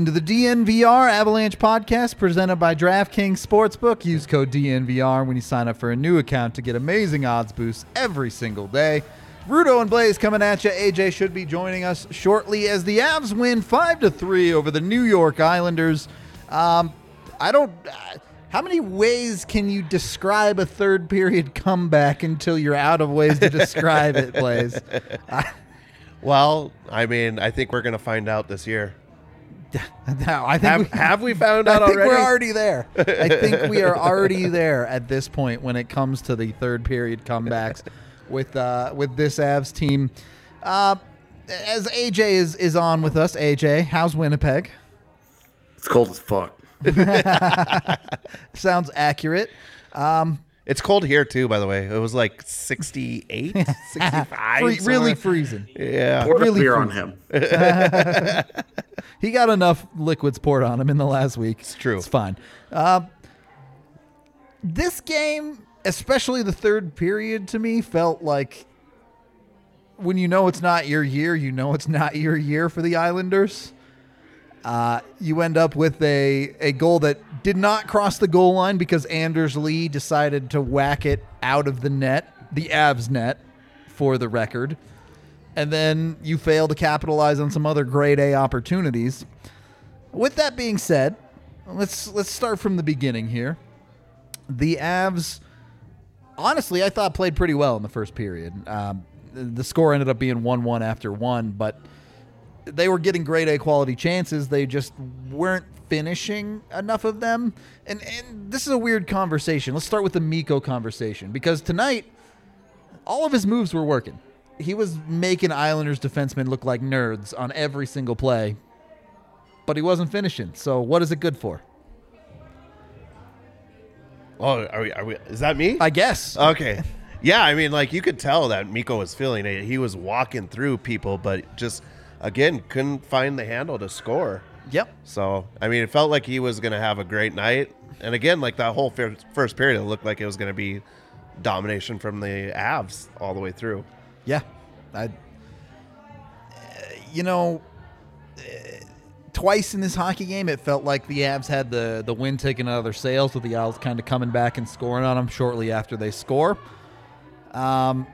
Into the DNVR Avalanche podcast presented by DraftKings Sportsbook. Use code DNVR when you sign up for a new account to get amazing odds boosts every single day. Rudo and Blais coming at you. AJ should be joining us shortly as the Avs win five to three over the New York Islanders. Um, I don't. Uh, how many ways can you describe a third period comeback until you're out of ways to describe it, Blais? Well, I mean, I think we're going to find out this year. no, I think Have, we, have we found I out think already? we're already there. I think we are already there at this point when it comes to the third period comebacks with uh, with this Avs team. Uh, as AJ is is on with us, AJ, how's Winnipeg? It's cold as fuck. Sounds accurate. Um, It's cold here too, by the way. It was like 68, 65. free- really freezing. Yeah. Pour Really the beer on him. He got enough liquids poured on him in the last week. It's true. It's fine. Uh, this game, especially the third period, to me felt like when you know it's not your year, you know it's not your year for the Islanders. Uh, you end up with a, a goal that did not cross the goal line because Anders Lee decided to whack it out of the net, the Avs net, for the record and then you fail to capitalize on some other grade A opportunities. With that being said, let's let's start from the beginning here. The Avs, honestly, I thought played pretty well in the first period. Um, the score ended up being one-one after one, but they were getting grade A quality chances. They just weren't finishing enough of them. And and this is a weird conversation. Let's start with the Miko conversation because tonight all of his moves were working. He was making Islanders defensemen look like nerds on every single play, but he wasn't finishing. So what is it good for? Oh, are we, are we, is that me? I guess. Okay. Yeah, I mean, like you could tell that Miko was feeling it. He was walking through people, but just again couldn't find the handle to score. yep. So, I mean, it felt like he was going to have a great night. And again, like that whole fir- first period, it looked like it was going to be domination from the Avs all the way through. Yeah. I, uh, you know, uh, twice in this hockey game, it felt like the Avs had the, the wind taken out of their sails with the Isles kind of coming back and scoring on them shortly after they score. Um,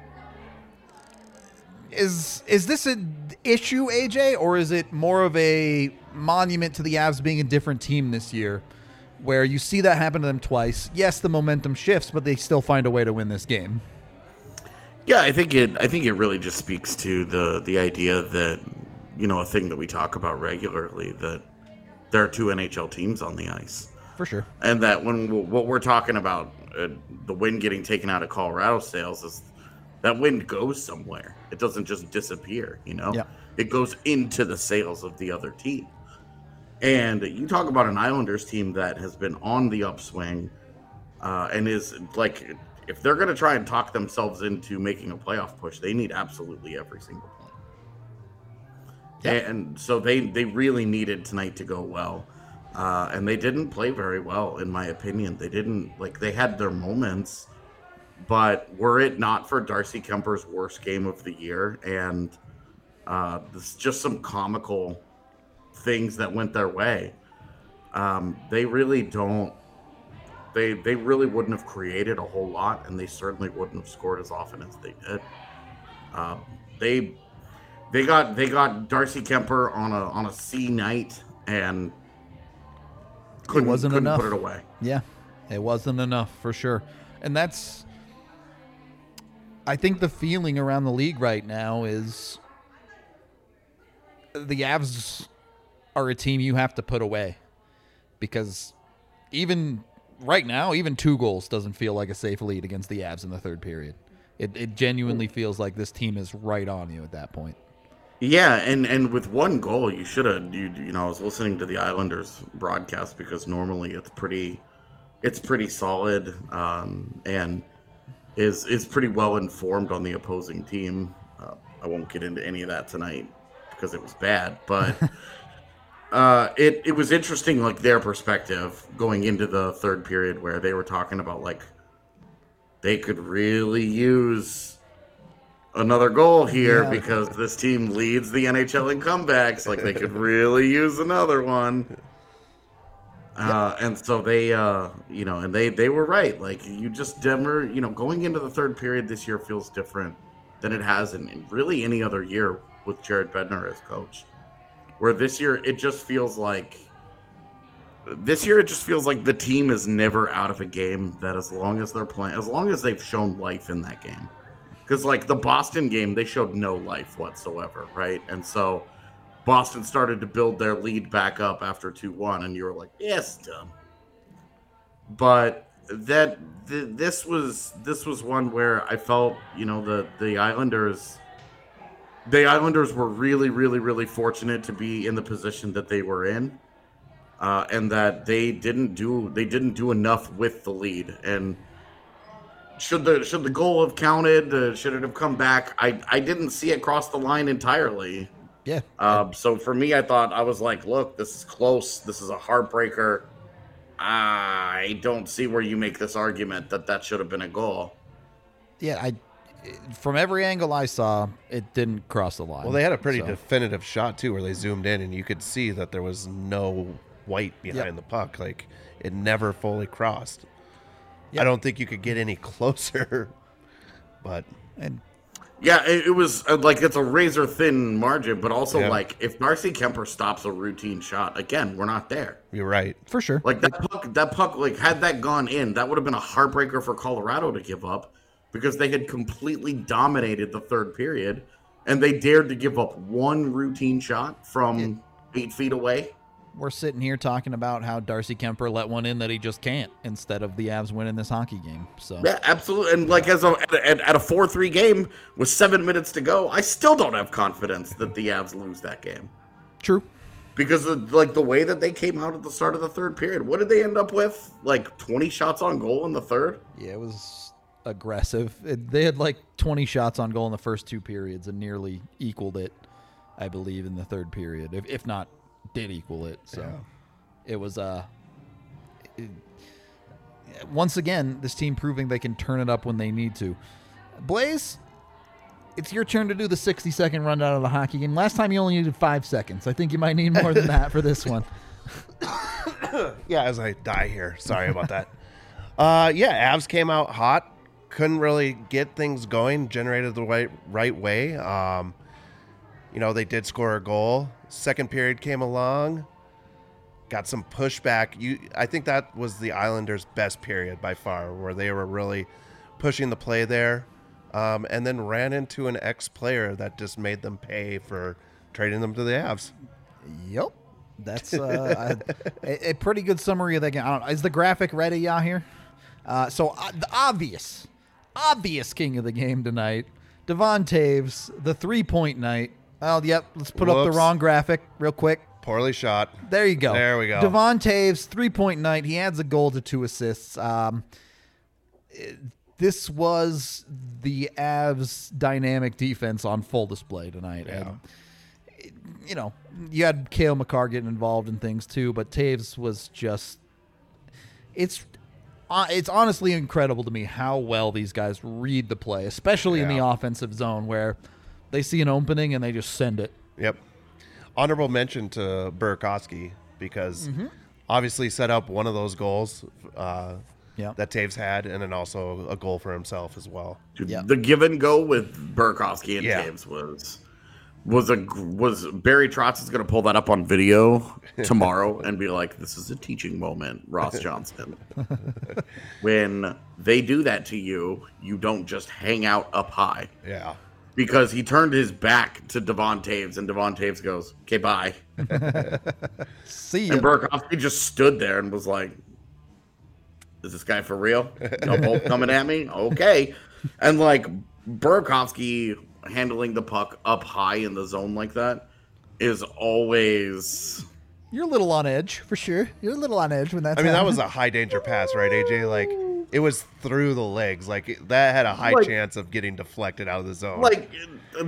is is this an issue, AJ, or is it more of a monument to the Avs being a different team this year, where you see that happen to them twice? Yes, the momentum shifts, but they still find a way to win this game. Yeah, I think it. I think it really just speaks to the the idea that you know a thing that we talk about regularly that there are two NHL teams on the ice, For sure. and that when what we're talking about uh, the wind getting taken out of Colorado sails is that wind goes somewhere. It doesn't just disappear. You know, Yeah. it goes into the sails of the other team. And you talk about an Islanders team that has been on the upswing uh, and is like, if they're going to try and talk themselves into making a playoff push, they need absolutely every single point. And so they they really needed tonight to go well, uh, and they didn't play very well, in my opinion. They didn't like they had their moments, but were it not for Darcy Kuemper's worst game of the year and uh, this just some comical things that went their way, um, they really don't. They they really wouldn't have created a whole lot, and they certainly wouldn't have scored as often as they did. Uh, they they got they got Darcy Kuemper on a on a C night, and couldn't, wasn't couldn't enough. put it away. Yeah, it wasn't enough for sure. And that's, I think the feeling around the league right now is the Avs are a team you have to put away because even right now, even two goals doesn't feel like a safe lead against the Avs in the third period. It, it genuinely feels like this team is right on you at that point. Yeah, and and with one goal, you should have. You you know, I was listening to the Islanders broadcast because normally it's pretty, it's pretty solid, um, and is is pretty well informed on the opposing team. Uh, I won't get into any of that tonight because it was bad, but uh, it it was interesting, like their perspective going into the third period, where they were talking about like they could really use another goal here Yeah. because this team leads the NHL in comebacks. Like they could really use another one. Uh, and so they, uh, you know, and they they were right. Like you just never, you know, going into the third period this year feels different than it has in, in really any other year with Jared Bednar as coach. Where this year it just feels like this year it just feels like the team is never out of a game that as long as they're playing as long as they've shown life in that game because like the boston game they showed no life whatsoever right and so boston started to build their lead back up after 2-1 and you were like yes dumb. but that th- this was this was one where i felt you know the the islanders the islanders were really really really fortunate to be in the position that they were in uh, and that they didn't do they didn't do enough with the lead. And should the should the goal have counted? Uh, should it have come back? I I didn't see it cross the line entirely. Yeah. Um, so for me, I thought I was like, look, this is close. This is a heartbreaker. I don't see where you make this argument that that should have been a goal. yeah, I from every angle I saw, it didn't cross the line. Well, they had a pretty So, definitive shot too, where they zoomed in and you could see that there was no white behind Yep. the puck. Like it never fully crossed. Yep. I don't think you could get any closer. But and Yeah, it, it was uh, like it's a razor thin margin, but also Yeah. like if Darcy Kuemper stops a routine shot, again, we're not there. you're right. for sure, Like that puck, that puck, like had that gone in, that would have been a heartbreaker for Colorado to give up because they had completely dominated the third period, and they dared to give up one routine shot from eight feet away. We're sitting here talking about how Darcy Kuemper let one in that he just can't instead of the Avs winning this hockey game. So Yeah, absolutely. And like as a at, at a four three game with seven minutes to go, I still don't have confidence that the Avs lose that game. true. because of like the way that they came out at the start of the third period. What did they end up with? Like 20 shots on goal in the third? Yeah, it was aggressive. It, they had like 20 shots on goal in the first two periods and nearly equaled it, I believe, in the third period. If, if not, did equal it. So it was uh, it- once again this team proving they can turn it up when they need to. Blais, it's your turn to do the 60 second rundown of the hockey game. Last time you only needed five seconds. I think you might need more than that for this one. Yeah, as I die here. Sorry about that. Uh, yeah, Avs came out hot. Couldn't really get things going. Generated the right right way. Um, you know, they did score a goal. Second period came along. Got some pushback. You, I think that was the Islanders' best period by far, where they were really pushing the play there, um, and then ran into an ex-player that just made them pay for trading them to the Avs. Yep. That's uh, a, a pretty good summary of that game. I don't know. Is the graphic ready, y'all here? Uh, so uh, the obvious, obvious king of the game tonight, Devon Toews, the three point night. Oh, yep. Let's put up Whoops. the wrong graphic real quick. Poorly shot. There you go. There we go. Devon Toews, three point night. He adds a goal to two assists. Um, it- this was the Avs' dynamic defense on full display tonight. And, it- you know, you had Cale Makar getting involved in things too, but Toews was just. It's. Uh, it's honestly incredible to me how well these guys read the play, especially in the Yeah. offensive zone where they see an opening and they just send it. Yep. Honorable mention to Burakovsky because Mm-hmm. obviously set up one of those goals uh, Yeah. that Toews had, and then also a goal for himself as well. Yeah. The give and go with Burakovsky and Yeah. Toews was was a was Barry Trotz is going to pull that up on video tomorrow and be like, "This is a teaching moment, Ross Johnston." when they do that to you, you don't just hang out up high Yeah. Because he turned his back to Devon Toews and Devon Toews goes, "Okay, bye." See And ya. Burakovsky just stood there and was like, "Is this guy for real? Y'all both coming at me? Okay." And like Burakovsky handling the puck up high in the zone like that is always You're a little on edge for sure. You're a little on edge when that's. I mean, that was a high danger pass, right, AJ? Like, it was through the legs. Like, that had a high Like- chance of getting deflected out of the zone. like uh,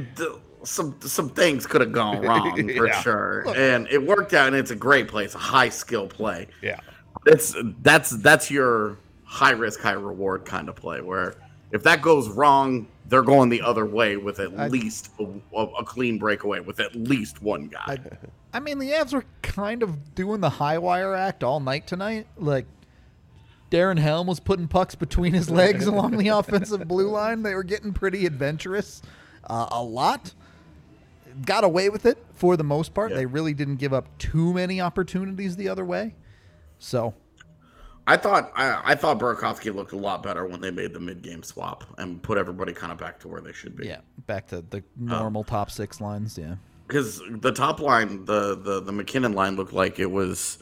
some some things could have gone wrong for Yeah. sure, and it worked out. And it's a great play. It's a high skill play. yeah. It's that's that's your high risk, high reward kind of play. Where if that goes wrong, they're going the other way with at I- least a, a, a clean breakaway with at least one guy. I mean, the Avs were kind of doing the high wire act all night tonight. Like Darren Helm was putting pucks between his legs along the offensive blue line. They were getting pretty adventurous, uh, a lot. Got away with it for the most part. Yeah. They really didn't give up too many opportunities the other way. So I thought I, I thought Burakovsky looked a lot better when they made the mid game swap and put everybody kind of back to where they should be. yeah, back to the normal top six lines. Yeah, because the top line, the, the the MacKinnon line looked like it was,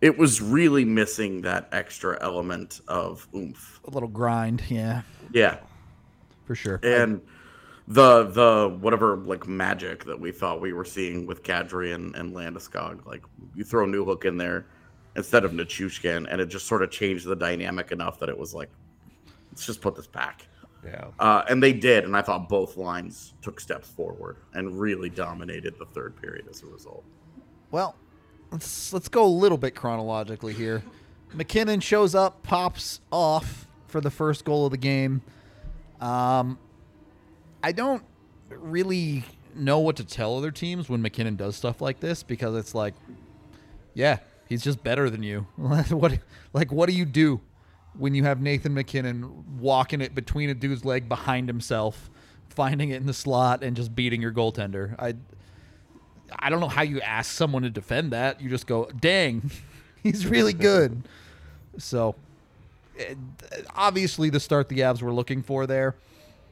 it was really missing that extra element of oomph. a little grind. Yeah, Yeah, for sure. and the the whatever like magic that we thought we were seeing with Kadri and, and Landeskog, like you throw Newhook in there instead of Nichushkin, and it just sort of changed the dynamic enough that it was like, let's just put this back. Yeah. Uh, and they did, and I thought both lines took steps forward and really dominated the third period as a result. Well, let's let's go a little bit chronologically here. MacKinnon shows up, pops off for the first goal of the game. Um, I don't really know what to tell other teams when MacKinnon does stuff like this because it's like, yeah, he's just better than you. what like what do you do when you have Nathan MacKinnon walking it between a dude's leg behind himself, finding it in the slot and just beating your goaltender? I I don't know how you ask someone to defend that. You just go, "Dang, he's really good." So, eh, obviously, the start the Avs were looking for there.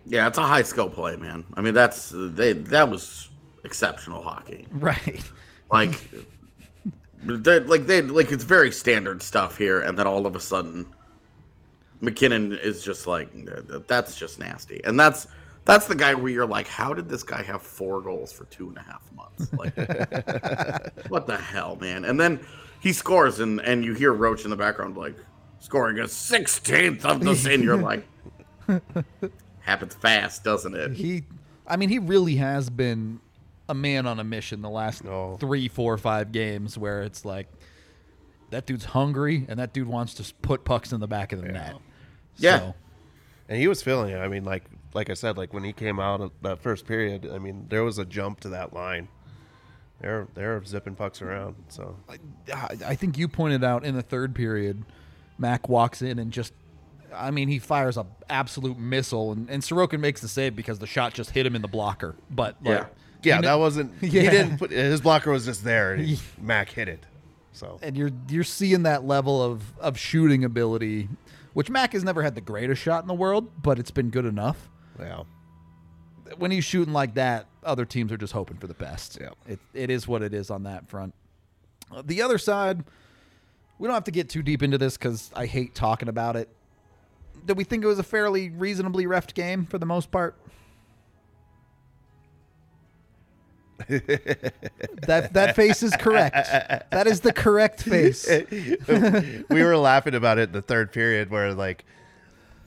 Yeah, it's a high skill play, man. I mean, that's they that was exceptional hockey. Right. Like, they like they like it's very standard stuff here, and then all of a sudden, MacKinnon is just like that's just nasty, and that's that's the guy where you're like, how did this guy have four goals for two and a half months? Like, what the hell, man? And then he scores, and and you hear Roach in the background like scoring a sixteenth of the sin. You're like, happens fast, doesn't it? He, I mean, he really has been a man on a mission the last No. three, four, five games where it's like that dude's hungry and that dude wants to put pucks in the back of the net. Yeah. So, And he was feeling it. I mean, like like I said, like when he came out of that first period, I mean, there was a jump to that line. They're they're zipping pucks around. So I I think you pointed out in the third period, Mac walks in and just, I mean, he fires a absolute missile, and, and Sorokin makes the save because the shot just hit him in the blocker. But like, Yeah. yeah, that wasn't. Yeah. He didn't put his blocker was just there, and he- Mac hit it. So and you're you're seeing that level of of shooting ability, which Mac has never had the greatest shot in the world, but it's been good enough. Yeah, When he's shooting like that, other teams are just hoping for the best. Yeah. It it is what it is on that front. Uh, The other side, we don't have to get too deep into this because I hate talking about it. Did we think it was a fairly reasonably refed game for the most part? that that face is correct. That is the correct face. we were laughing about it in the third period, where like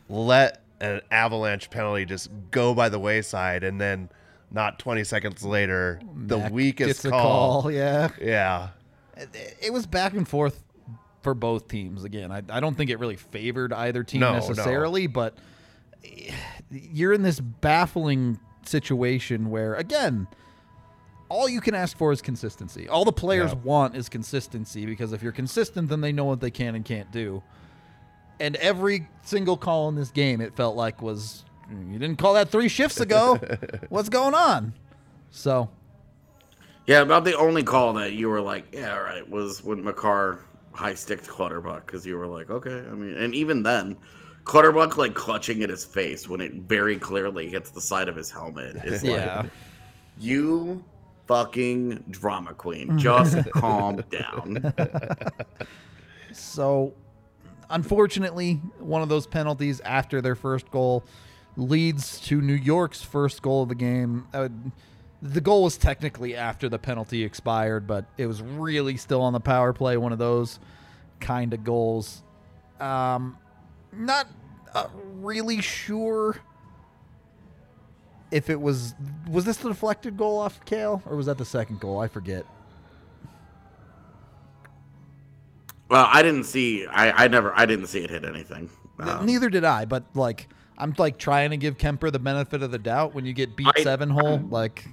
let an avalanche penalty just go by the wayside, and then not 20 seconds later, the Mac weakest call. call. Yeah, Yeah, it, it was back and forth for both teams. Again, I, I don't think it really favored either team No, no. necessarily, but eh, you're in this baffling situation where, again, all you can ask for is consistency. All the players Yeah. want is consistency because if you're consistent, then they know what they can and can't do. And every single call in this game, it felt like was you didn't call that three shifts ago. What's going on? So Yeah, about the only call that you were like, yeah, all right, was when Makar high sticked Clutterbuck because you were like, okay. I mean, and even then, Clutterbuck like clutching at his face when it very clearly hits the side of his helmet. It's Yeah. like, you fucking drama queen, just calm down. So, unfortunately, one of those penalties after their first goal leads to New York's first goal of the game. Uh, the goal was technically after the penalty expired, but it was really still on the power play. One of those kind of goals. Um, not uh, really sure if it was was this the deflected goal off Cale or was that the second goal? I forget. Well, I didn't see. I, I never. I didn't see it hit anything. Um, Neither did I, but like I'm like trying to give Kuemper the benefit of the doubt when you get beat I- seven hole. Like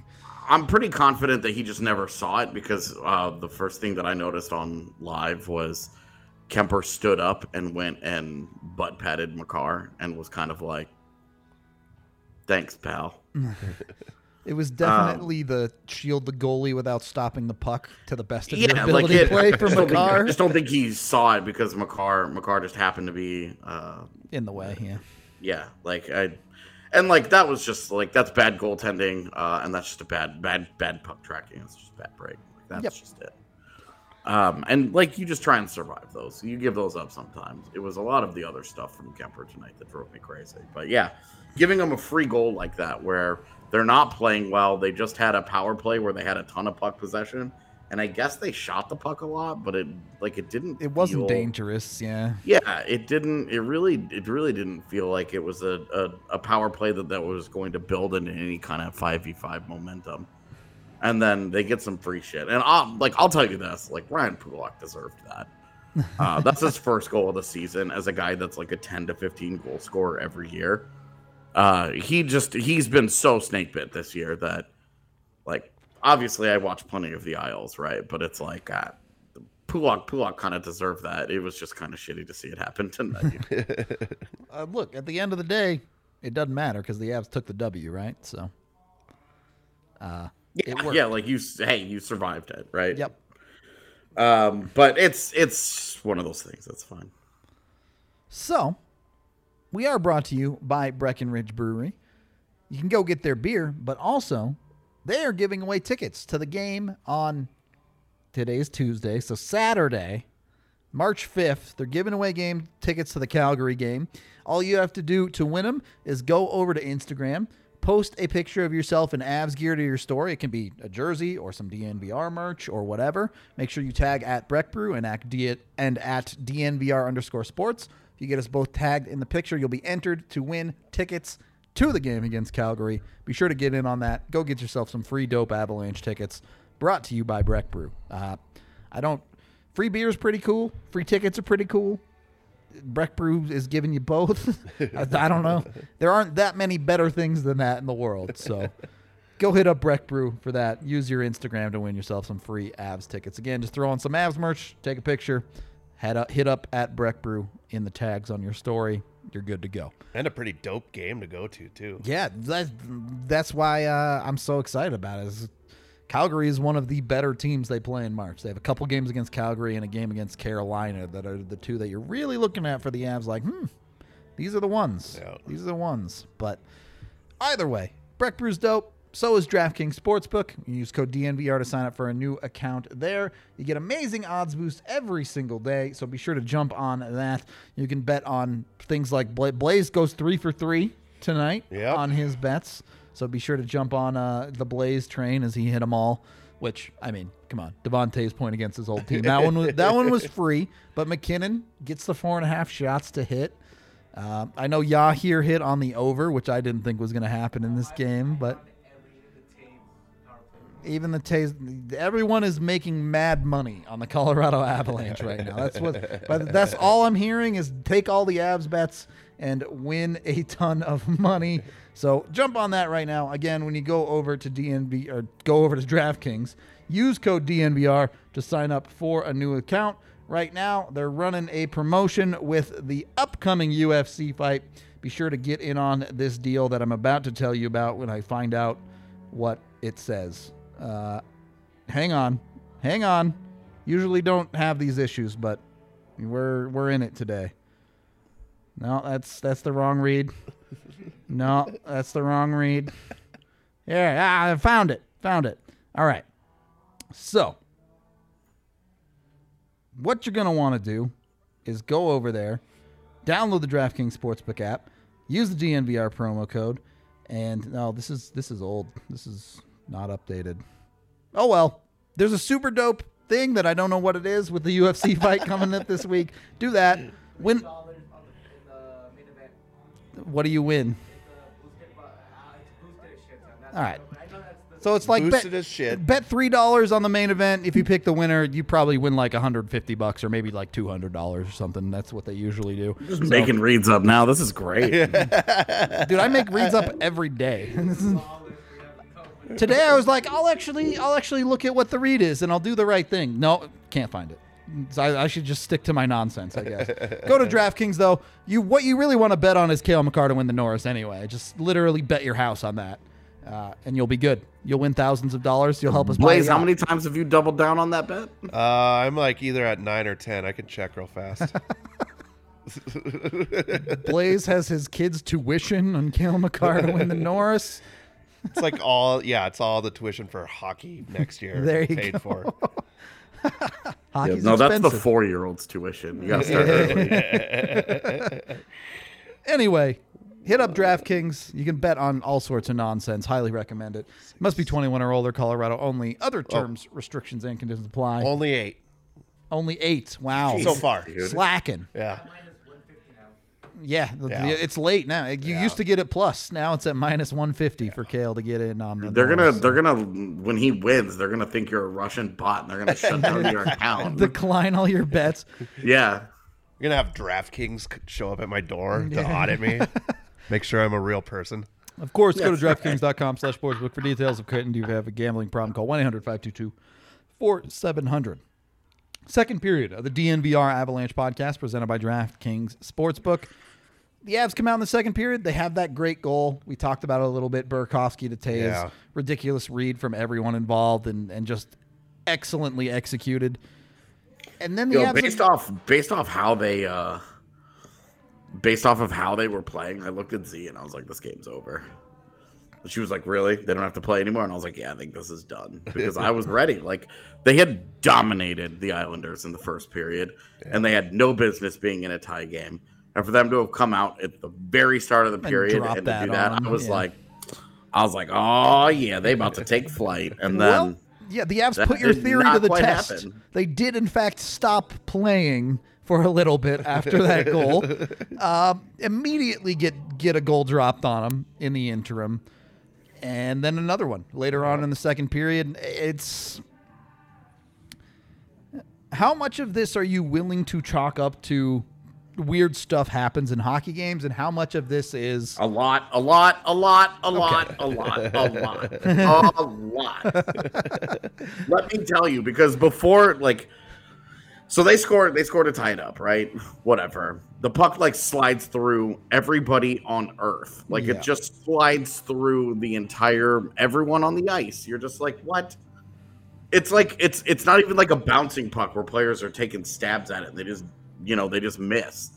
I'm pretty confident that he just never saw it because uh, the first thing that I noticed on live was Kuemper stood up and went and butt patted Makar and was kind of like, "Thanks, pal." it was definitely the shield the goalie without stopping the puck to the best of your Yeah, ability like it, play I for just don't think- I just don't think he saw it because Makar Makar just happened to be uh, in the way. Yeah, yeah, like I, and like that was just like that's bad goaltending, uh, and that's just a bad, bad, bad puck tracking. It's just bad break. Like, that's Yep. just it. Um, and like you just try and survive those. You give those up sometimes. It was a lot of the other stuff from Kuemper tonight that drove me crazy. But yeah, giving them a free goal like that where they're not playing well, they just had a power play where they had a ton of puck possession. And I guess they shot the puck a lot, but it like it didn't. it wasn't feel- dangerous. Yeah, yeah, it didn't. It really, it really didn't feel like it was a, a, a power play that that was going to build into any kind of five v five momentum. And then they get some free shit, and I'll like I'll tell you this: like Ryan Pulock deserved that. Uh, that's his first goal of the season as a guy that's like a ten to fifteen goal scorer every year. Uh, he just he's been so snake bit this year that, like, obviously I watch plenty of the Isles, right? But it's like, uh, Pulock Pulock kind of deserved that. It was just kind of shitty to see it happen tonight. uh, look at the end of the day, it doesn't matter because the Avs took the W, right? So, uh, it worked. yeah, like you, s- hey, you survived it, right? Yep. Um, but it's it's one of those things. That's fine. So, we are brought to you by Breckenridge Brewery. You can go get their beer, but also they are giving away tickets to the game on today's Tuesday, so Saturday, March 5th. They're giving away game tickets to the Calgary game. All you have to do to win them is go over to Instagram, post a picture of yourself in Avs gear to your story. It can be a jersey or some DNVR merch or whatever. Make sure you tag at Breck Brew and at, and at DNVR underscore sports. If you get us both tagged in the picture, you'll be entered to win tickets to the game against Calgary. Be sure to get in on that. Go get yourself some free dope Avalanche tickets. Brought to you by Breck Brew. Uh, I don't. Free beer is pretty cool. Free tickets are pretty cool. Breck Brew is giving you both. I, I don't know. There aren't that many better things than that in the world. So go hit up Breck Brew for that. Use your Instagram to win yourself some free Avs tickets. Again, just throw on some Avs merch, take a picture, head up, hit up at Breck Brew in the tags on your story. You're good to go. And a pretty dope game to go to too. Yeah, that's that's why uh, I'm so excited about it. Is Calgary is one of the better teams they play in March. They have a couple games against Calgary and a game against Carolina that are the two that you're really looking at for the Avs. Like, hmm, these are the ones. Yeah. These are the ones. But either way, Breck Brew's dope. So is DraftKings Sportsbook. You use code DNVR to sign up for a new account there. You get amazing odds boost every single day, so be sure to jump on that. You can bet on things like Bla- Blais goes three for three tonight Yep. on his bets. So be sure to jump on uh, the Blais train as he hit them all. Which I mean, come on, Devontae's point against his old team. That one was that one was free, but MacKinnon gets the four and a half shots to hit. Um, I know Yahir hit on the over, which I didn't think was going to happen in this game, but even the taste, everyone is making mad money on the Colorado Avalanche right now. That's what, but that's all I'm hearing is take all the Avs bets and win a ton of money. So jump on that right now. Again, when you go over to DNB or go over to DraftKings, use code DNVR to sign up for a new account. Right now, they're running a promotion with the upcoming UFC fight. Be sure to get in on this deal that I'm about to tell you about when I find out what it says. Uh, hang on, hang on. Usually don't have these issues, but we're we're in it today. No, that's that's the wrong read. No, that's the wrong read. Yeah, ah, I found it. Found it. All right. So, what you're going to want to do is go over there, download the DraftKings Sportsbook app, use the DNVR promo code, and no, this is this is old. This is not updated. Oh well. There's a super dope thing that I don't know what it is with the UFC fight coming up this week. Do that. Win. What do you win? All right. So it's like Boosted bet, as shit. bet three dollars on the main event. If you pick the winner, you probably win like 150 bucks or maybe like 200 dollars or something. That's what they usually do. Just making reads up now. This is great. Dude, I make reads up every day. Today I was like, I'll actually, I'll actually look at what the read is and I'll do the right thing. No, can't find it. So I, I should just stick to my nonsense, I guess. Go to DraftKings though. You what you really want to bet on is Cale Makar to win the Norris anyway. Just literally bet your house on that, uh, and you'll be good. You'll win thousands of dollars. You'll help us. Blais, how many times have you doubled down on that bet? Uh, I'm like either at nine or ten. I can check real fast. Blais has his kids' tuition on Cale Makar to win the Norris. It's like all yeah, it's all the tuition for hockey next year. There you paid go. for. Hockey's no, that's the four-year-old's tuition. You gotta start early. Anyway, hit up DraftKings. You can bet on all sorts of nonsense. Highly recommend it. Must be 21 or older. Colorado only. Other oh. terms, restrictions, and conditions apply. Only eight only eight. Wow. so far. Slacking. Yeah. Yeah, the- Yeah. it's late now. You used to get it plus. Now it's at minus 150 for Cale to get in on the. They're gonna, Norris. they're gonna, when he wins, they're gonna think you're a Russian bot, and they're gonna shut down your account. decline all your bets. yeah, You're gonna have DraftKings show up at my door to audit me, make sure I'm a real person. Of course, go to DraftKings.com slash sportsbook for details of couldn't you have a gambling problem. Call 1-800-522-4700. Second period of the DNVR Avalanche podcast presented by DraftKings Sportsbook. The Avs come out in the second period. They have that great goal. We talked about it a little bit. Burakovsky to Toews. Yeah. Ridiculous read from everyone involved and, and just excellently executed. And then the Yo, Avs... based off, based off how they, uh based off of how they were playing, I looked at Z and I was like, this game's over. And she was like, really? They don't have to play anymore? And I was like, yeah, I think this is done because I was ready. Like they had dominated the Islanders in the first period, and they had no business being in a tie game. And for them to have come out at the very start of the period drop and, to do that, on I was yeah. like, I was like, oh yeah, they about to take flight. And then well, yeah, the Avs put your theory to the test. happen. They did, in fact, stop playing for a little bit after that goal. Um, immediately get get a goal dropped on them in the interim, and then another one later on in the second period. It's how much of this are you willing to chalk up to weird stuff happens in hockey games, and how much of this is A lot, a lot, a lot, a lot, a lot, a lot, a lot. Let me tell you, because before, like, so they scored, they scored a tie it up, right? Whatever. The puck like slides through everybody on Earth, like Yeah. it just slides through the entire everyone on the ice. You're just like, what? It's like it's it's not even like a bouncing puck where players are taking stabs at it. And they just you know they just miss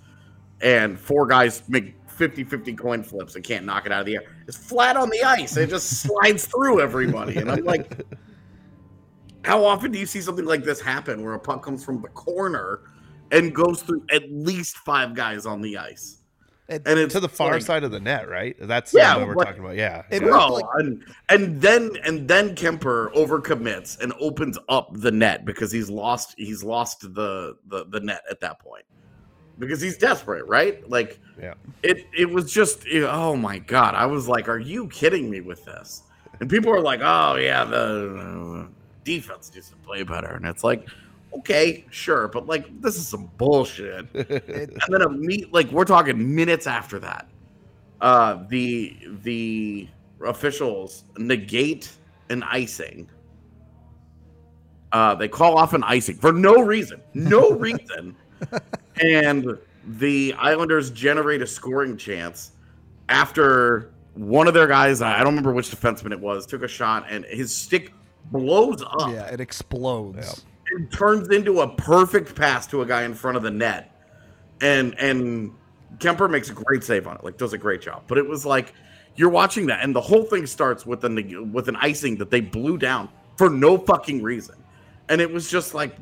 and four guys make 50-50 coin flips and can't knock it out of the air. It's flat on the ice. It just slides through everybody. And I'm like, how often do you see something like this happen where a puck comes from the corner and goes through at least five guys on the ice? It- And it's To the far like, side of the net, right? That's Yeah, what we're what- talking about. Yeah. It yeah. looked like- and, and then and then Kuemper overcommits and opens up the net because he's lost he's lost the, the the net at that point because he's desperate, right? Like Yeah. it it was just it- oh my god i was like are you kidding me with this and people are like oh yeah the uh, defense needs to play better and it's like okay sure but like this is some bullshit and then a meet like we're talking minutes after that uh the the officials negate an icing uh they call off an icing for no reason no reason and the Islanders generate a scoring chance after one of their guys, I don't remember which defenseman it was, took a shot and his stick blows up. Yeah, it explodes. It turns into a perfect pass to a guy in front of the net, and and Kuemper makes a great save on it. Like does a great job. But it was like you're watching that, and the whole thing starts with an with an icing that they blew down for no fucking reason, and it was just like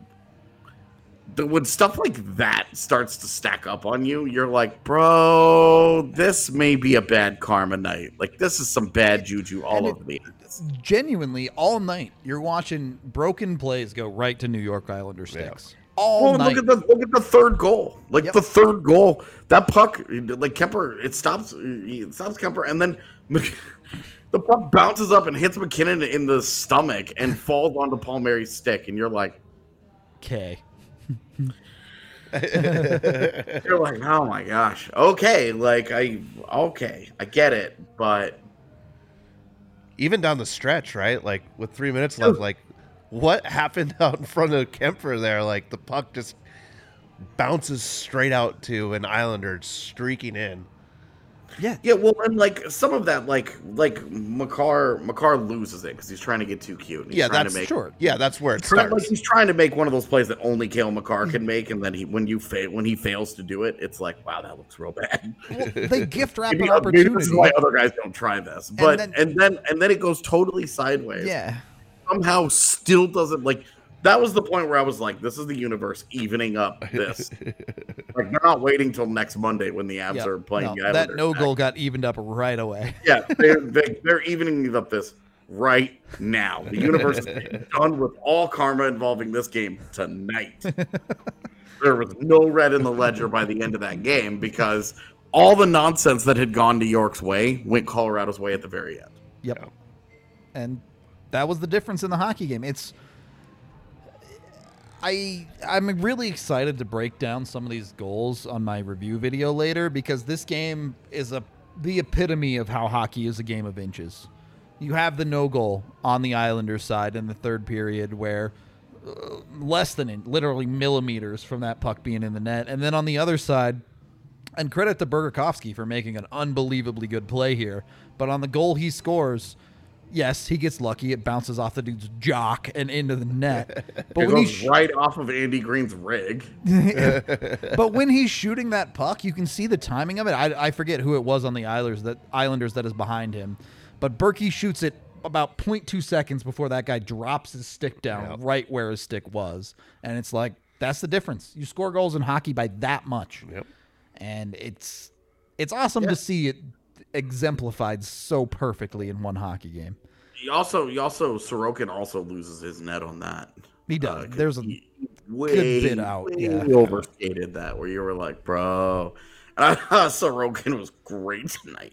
when stuff like that starts to stack up on you, you're like, bro, this may be a bad karma night. Like this is some bad juju all And it- over the end. Genuinely, all night you're watching broken plays go right to New York Islander sticks. All Well, night. look at the look at the third goal. Like Yep. the third goal, that puck, like Kuemper, it stops. It stops Kuemper, and then the puck bounces up and hits MacKinnon in the stomach and falls onto Palmieri's stick, and you're like, Okay. you're like, oh my gosh, okay, like I, okay, I get it, but Even down the stretch, right? Like with three minutes left, like what happened out in front of Kuemper there? Like the puck just bounces straight out to an Islander streaking in. Yeah. Yeah, well, and like some of that, like like Makar Makar loses it because he's trying to get too cute. and Yeah, trying that's to make, Sure. Yeah, that's where it starts. like he's trying to make one of those plays that only Cale Makar can mm-hmm. make, and then he when you fail when he fails to do it, it's like, wow, that looks real bad. Well, they gift wrap an maybe this opportunity. is why other guys don't try this. But then- and then and then it goes totally sideways. Yeah. somehow still doesn't like. That was the point where I was like, this is the universe evening up this. like they're not waiting till next Monday when the Avs Yeah. are playing No, that no back. goal got evened up right away. Yeah, they're, they, they're evening up this right now. The universe is done with all karma involving this game tonight. there was no red in the ledger by the end of that game because all the nonsense that had gone New York's way went Colorado's way at the very end. Yep. And that was the difference in the hockey game. It's I I'm really excited to break down some of these goals on my review video later because this game is a the epitome of how hockey is a game of inches. You have the no goal on the Islanders side in the third period where uh, less than in, literally millimeters from that puck being in the net. And then on the other side, and credit to Burakovsky for making an unbelievably good play here. But on the goal he scores, yes, he gets lucky. It bounces off the dude's jock and into the net. But It when, goes he's, right off of Andy Greene's rig. but when he's shooting that puck, you can see the timing of it. I, I forget who it was on the Islanders that Islanders that is behind him, but Berkey shoots it about 0.2 seconds before that guy drops his stick down right where his stick was, and it's like that's the difference. You score goals in hockey by that much, Yep. and it's it's awesome to see it exemplified so perfectly in one hockey game. You also, you also, Sorokin also loses his net on that. He does. Uh, 'cause There's a he way, bit out, way yeah. overstated that where you were like, bro. And I thought Sorokin was great tonight.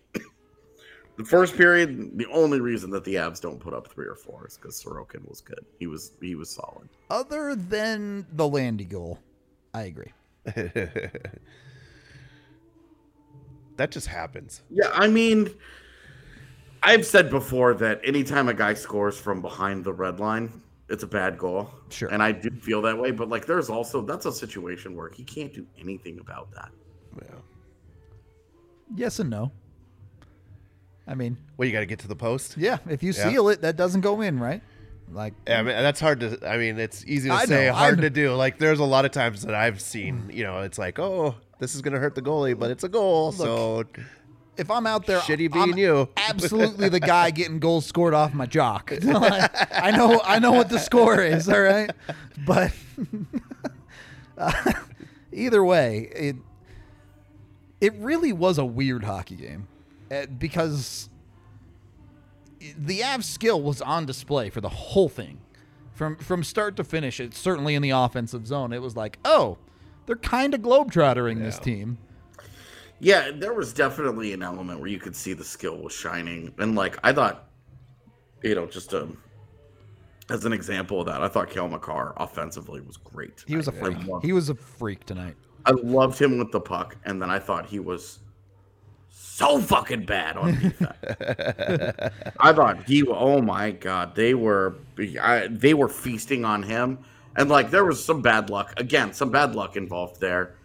the first period, the only reason that the Avs don't put up three or four is because Sorokin was good. He was he was solid. other than the Landy goal. I agree. that just happens. Yeah, I mean, I've said before that anytime a guy scores from behind the red line, it's a bad goal. Sure. And I do feel that way, but like there's also that's a situation where he can't do anything about that. Yeah. Yes and no. I mean, Well, you got to get to the post. yeah, if you Yeah. seal it, that doesn't go in, right? Like, Yeah, I mean, that's hard to. I mean, it's easy to I say, know, hard to do. Like, there's a lot of times that I've seen. Mm. You know, it's like, oh, this is gonna hurt the goalie, but it's a goal. so if I'm out there, Shitty I'm being you. absolutely the guy getting goals scored off my jock. I know, I know what the score is. All right, but uh, either way, it it really was a weird hockey game uh, because the Avs skill was on display for the whole thing, from from start to finish. It's certainly in the offensive zone. It was like, oh, they're kind of globetrottering this team. Yeah, there was definitely an element where you could see the skill was shining, and like I thought, you know, just to, as an example of that, I thought Cale Makar offensively was great. He was a freak. loved- He was a freak tonight. I loved him with the puck, and then I thought he was so fucking bad on defense. I thought he. Oh my god, they were I, they were feasting on him, and like there was some bad luck again, some bad luck involved there,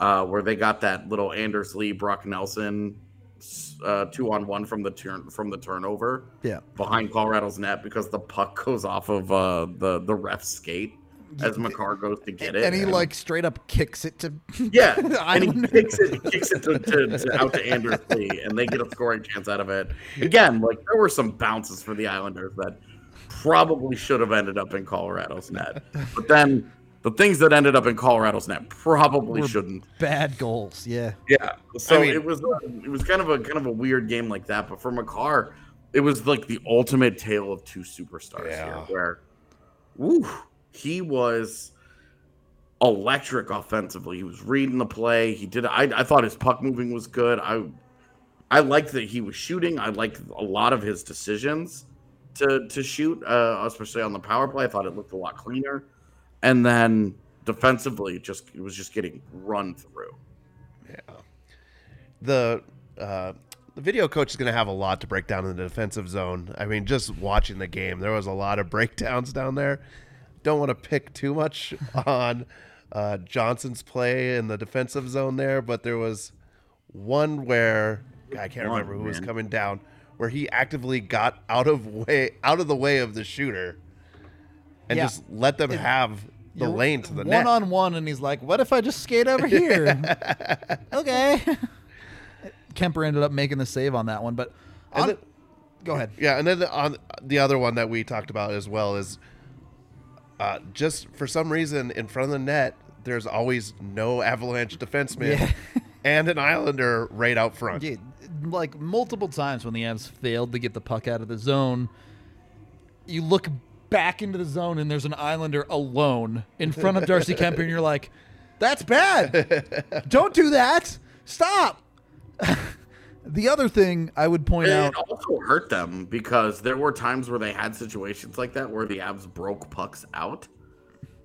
uh, where they got that little Anders Lee Brock Nelson uh, two on one from the turn from the turnover Yeah. behind Colorado's net because the puck goes off of uh, the the ref's skate as Makar goes to get it, And he like straight up kicks it to yeah, and he kicks it, kicks it to, to, to out to Anders Lee, and they get a scoring chance out of it. Again, like there were some bounces for the Islanders that probably should have ended up in Colorado's net, but then the things that ended up in Colorado's net probably Were shouldn't. bad goals. Yeah. Yeah, so I mean- it was um, it was kind of a kind of a weird game like that, but for Makar, it was like the ultimate tale of two superstars Yeah. here, where, woo, he was electric offensively. He was reading the play. He did. I, I thought his puck moving was good. I I liked that he was shooting. I liked a lot of his decisions to to shoot, uh, especially on the power play. I thought it looked a lot cleaner. And then defensively, it just it was just getting run through. Yeah, the uh, the video coach is going to have a lot to break down in the defensive zone. I mean, just watching the game, there was a lot of breakdowns down there. Don't want to pick too much on uh, Johnson's play in the defensive zone there, but there was one where I can't remember who was coming down, where he actively got out of way out of the way of the shooter, and Yeah. just let them have the lane to the net. one net. on one, and he's like, "What if I just skate over here?" okay. Kuemper ended up making the save on that one, but on- then- go ahead. Yeah, and then the, on the other one that we talked about as well is uh, just for some reason in front of the net, there's always no Avalanche defenseman Yeah. and an Islander right out front. Yeah, like multiple times when the Avs failed to get the puck out of the zone, you look back into the zone and there's an Islander alone in front of Darcy Kuemper, and you're like, "That's bad! Don't do that! Stop!" the other thing I would point It out, also hurt them because there were times where they had situations like that where the Avs broke pucks out,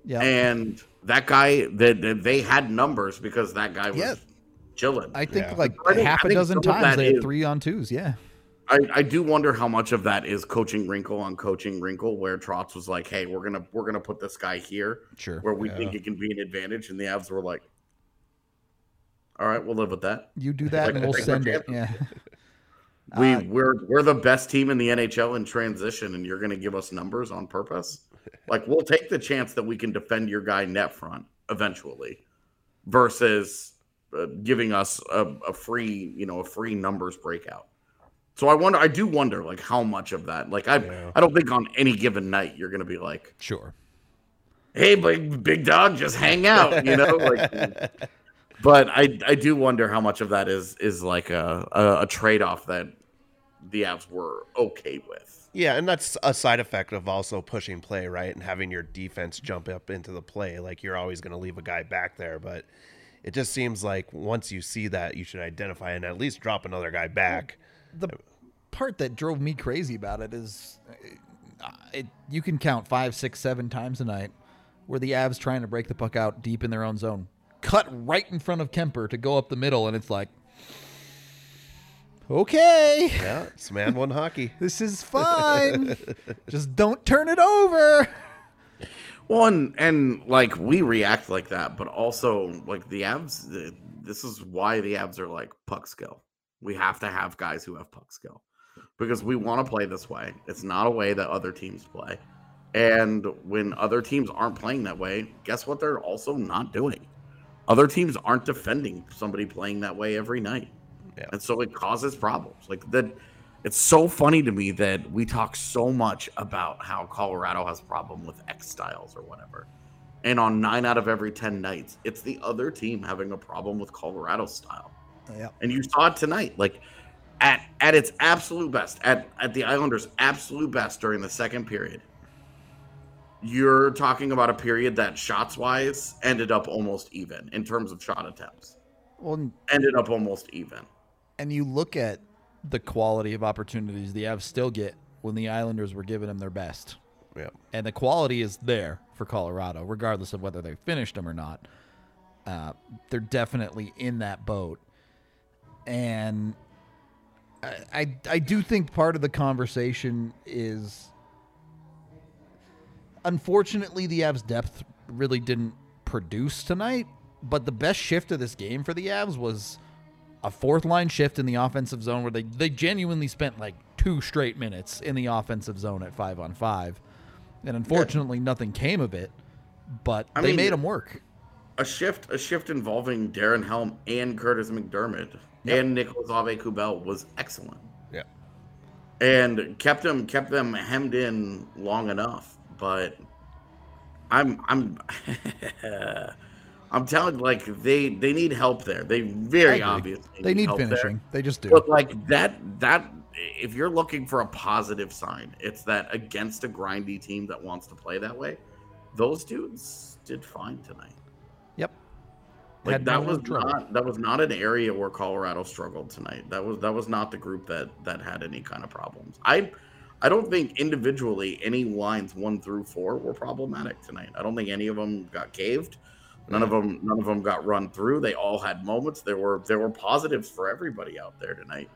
yeah, and that guy that that they had numbers because that guy was. Chilling. I think Yeah. like I think- half I a think dozen times they had is- three on twos. Yeah, I, I do wonder how much of that is coaching wrinkle on coaching wrinkle, where Trotz was like, "Hey, we're gonna we're gonna put this guy here sure. where we think it can be an advantage," and the Avs were like, "All right, we'll live with that." You do that, Like, and we'll send it." Yeah. we uh, we're we're the best team in the NHL in transition, and you're going to give us numbers on purpose. Like we'll take the chance that we can defend your guy net front eventually, versus uh, giving us a, a free you know a free numbers breakout. So I wonder, I do wonder, like how much of that, like I Yeah. I don't think on any given night you're going to be like, Sure. hey, big big dog, just hang out, you know, like. But I I do wonder how much of that is is like a a, a trade off that the Avs were okay with. Yeah, and that's a side effect of also pushing play, right? And having your defense jump up into the play. Like you're always going to leave a guy back there, but it just seems like once you see that, you should identify and at least drop another guy back. the part that drove me crazy about it is uh, it, you can count five, six, seven times a night where the Avs trying to break the puck out deep in their own zone, cut right in front of Kuemper to go up the middle, and it's like, okay, Yeah, it's man one hockey. this is fine. Just don't turn it over. Well, and, and like we react like that, but also like the Avs. th- This is why the Avs are like puck skill. We have to have guys who have puck skill because we want to play this way. It's not a way that other teams play. And when other teams aren't playing that way, guess what? They're also not doing. Other teams aren't defending somebody playing that way every night. Yeah. And so it causes problems. Like that it's so funny to me that we talk so much about how Colorado has a problem with X styles or whatever. And on nine out of every 10 nights, it's the other team having a problem with Colorado style. Yeah. And you saw it tonight. Like at at its absolute best, at, at the Islanders' absolute best during the second period, you're talking about a period that shots wise ended up almost even in terms of shot attempts. Well, Ended up almost even. and you look at the quality of opportunities the Avs still get when the Islanders were giving them their best. Yeah. and the quality is there for Colorado, regardless of whether they finished them or not. Uh, they're definitely in that boat, and I, I I do think part of the conversation is, unfortunately, the Avs' depth really didn't produce tonight. But the best shift of this game for the Avs was a fourth line shift in the offensive zone where they, they genuinely spent like two straight minutes in the offensive zone at five on five. And unfortunately, nothing came of it, but I they mean, made them work. a shift a shift involving Darren Helm and Curtis McDermott and Nicolas Aube-Kubel was excellent Yeah. and kept them kept them hemmed in long enough. But I'm I'm I'm telling like they they need help there. They very obviously They need there. finishing. They just do. But like that that if you're looking for a positive sign, it's that against a grindy team that wants to play that way, those dudes did fine tonight. Yep. Like Had that no was trouble. not that was not an area where Colorado struggled tonight. That was that was not the group that that had any kind of problems. I I don't think individually any lines one through four were problematic tonight. I don't think any of them got caved. None of them none of them got run through. They all had moments. There were there were positives for everybody out there tonight.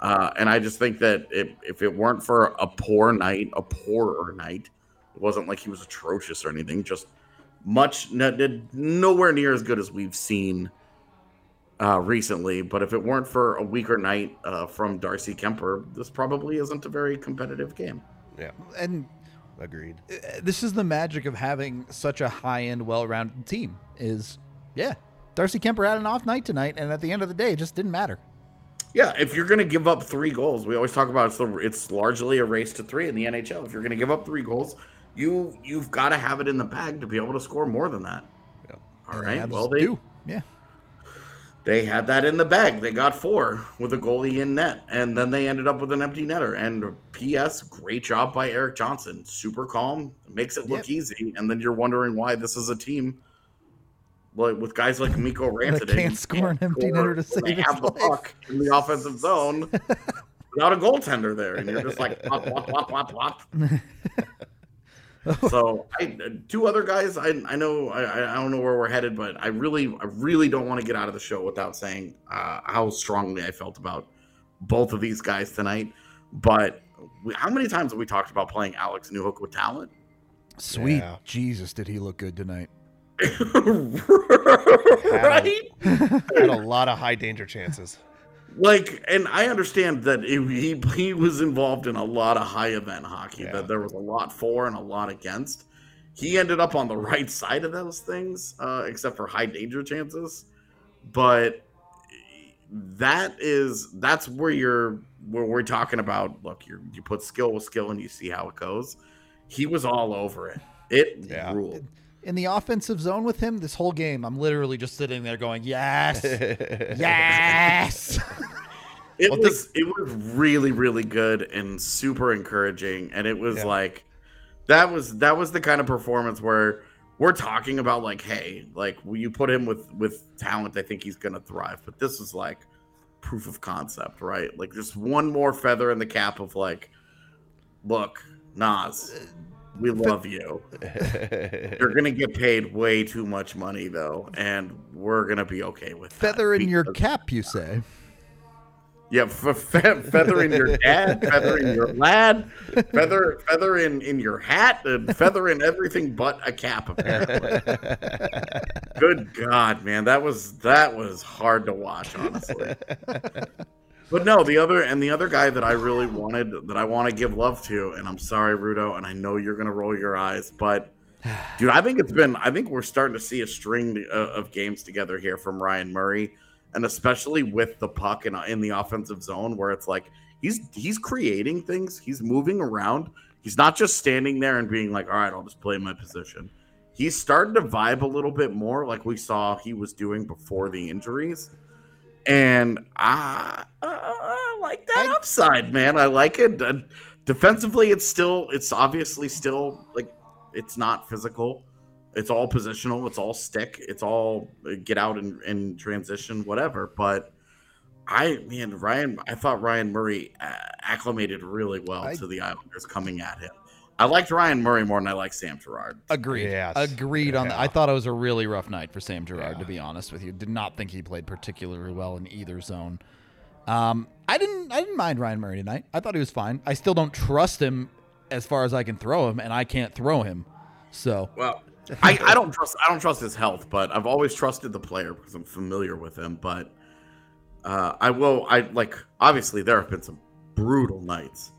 Uh, and I just think that if, if it weren't for a poor night, a poorer night, it wasn't like he was atrocious or anything. Just much no, did nowhere near as good as we've seen uh, recently. But if it weren't for a weaker night uh, from Darcy Kuemper, this probably isn't a very competitive game. Yeah. And Agreed. uh, this is the magic of having such a high-end, well-rounded team. Is yeah, Darcy Kuemper had an off night tonight, and at the end of the day, it just didn't matter. Yeah, if you're going to give up three goals, we always talk about it's, the, it's largely a race to three in the NHL. If you're going to give up three goals, you you've got to have it in the bag to be able to score more than that. Yeah. All And right. Well, they do. Yeah. They had that in the bag. They got four with a goalie in net, and then they ended up with an empty netter. And P.S. Great job by Erik Johnson. Super calm, makes it look Yep. easy, and then you're wondering why this is a team like with guys like Mikko Rantanen can't score an empty netter to save have the puck in the offensive zone without a goaltender there, and you're just like plop plop plop plop plop. so I, two other guys. I I know I, I don't know where we're headed, but I really I really don't want to get out of the show without saying uh, how strongly I felt about both of these guys tonight. But we, how many times have we talked about playing Alex Newhook with talent? Sweet Yeah. Jesus, did he look good tonight? right? Had a lot of high danger chances. Like and i understand that it, he he was involved in a lot of high event hockey Yeah. that there was a lot for and a lot against. He ended up on the right side of those things uh, except for high danger chances. But that is that's where you're where we're talking about look you you put skill with skill and you see how it goes. He was all over it. It Yeah. ruled In the offensive zone with him, this whole game, I'm literally just sitting there going, "Yes, yes." It Well, was it was really really good and super encouraging, and it was Yeah. like that was that was the kind of performance where we're talking about like, hey, like when you put him with with talent, I think he's gonna thrive. But this is like proof of concept, right? Like just one more feather in the cap of like, look, Nas, uh, we love you. You're gonna get paid way too much money though, and we're gonna be okay with that Feather in your cap, you say? Yeah, f- fe- feather in your dad, feather in your lad, feather feather in in your hat, and feather in everything but a cap. Apparently. Good God, man, that was that was hard to watch, honestly. But no, the other and the other guy that I really wanted that I want to give love to, and I'm sorry, Rudo, and I know you're gonna roll your eyes, but dude, I think it's been I think we're starting to see a string uh, of games together here from Ryan Murray, and especially with the puck in, in the offensive zone, where it's like he's he's creating things, he's moving around, he's not just standing there and being like, all right, I'll just play my position. He's starting to vibe a little bit more, like we saw he was doing before the injuries and I, I like that I- upside, man. I like it. Uh, defensively, it's still, it's obviously still like it's not physical. It's all positional. It's all stick. It's all uh, get out and, and transition, whatever. But I, man, Ryan, I thought Ryan Murray uh, acclimated really well I- to the Islanders coming at him. I liked Ryan Murray more than I like Sam Girard. Agreed. Yes. Agreed on that. I thought it was a really rough night for Sam Girard, Yeah. to be honest with you. Did not think he played particularly well in either zone. Um, I didn't. I didn't mind Ryan Murray tonight. I thought he was fine. I still don't trust him as far as I can throw him, and I can't throw him. So Well, I, I don't trust I don't trust his health, but I've always trusted the player because I'm familiar with him. But Uh, I will. I like. Obviously, there have been some brutal nights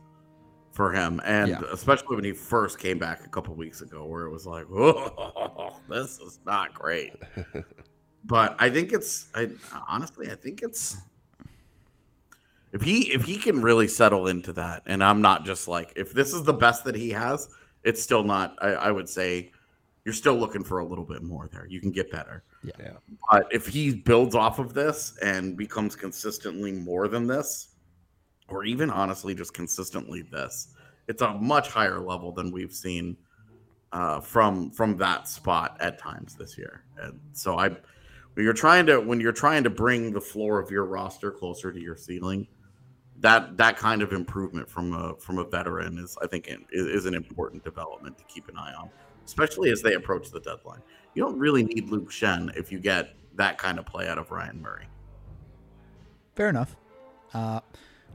for him, and Yeah. especially when he first came back a couple weeks ago, where it was like, "Whoa, this is not great." but I think it's. I honestly, I think it's. If he if he can really settle into that, and I'm not just like if this is the best that he has, it's still not. I, I would say you're still looking for a little bit more there. You can get better. Yeah. But if he builds off of this and becomes consistently more than this, or even honestly just consistently this, it's a much higher level than we've seen uh, from from that spot at times this year. And so I, when you're trying to when you're trying to bring the floor of your roster closer to your ceiling, that that kind of improvement from a from a veteran is I think is, is an important development to keep an eye on, especially as they approach the deadline. You don't really need Luke Schenn if you get that kind of play out of Ryan Murray. Fair enough. Uh,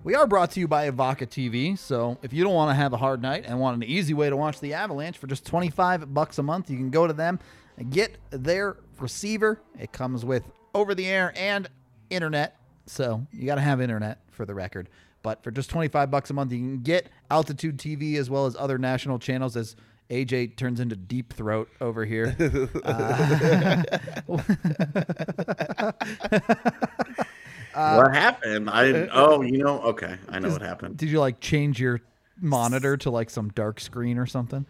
we are brought to you by Evoca TV. So if you don't want to have a hard night and want an easy way to watch the Avalanche for just 25 bucks a month, you can go to them and get their receiver. It comes with over the air and internet. So you got to have internet for the record. But for just 25 bucks a month, you can get Altitude TV as well as other national channels as AJ turns into deep throat over here. Uh, what happened? I didn't. oh, you know, okay, I know what happened. Did you like change your monitor to like some dark screen or something?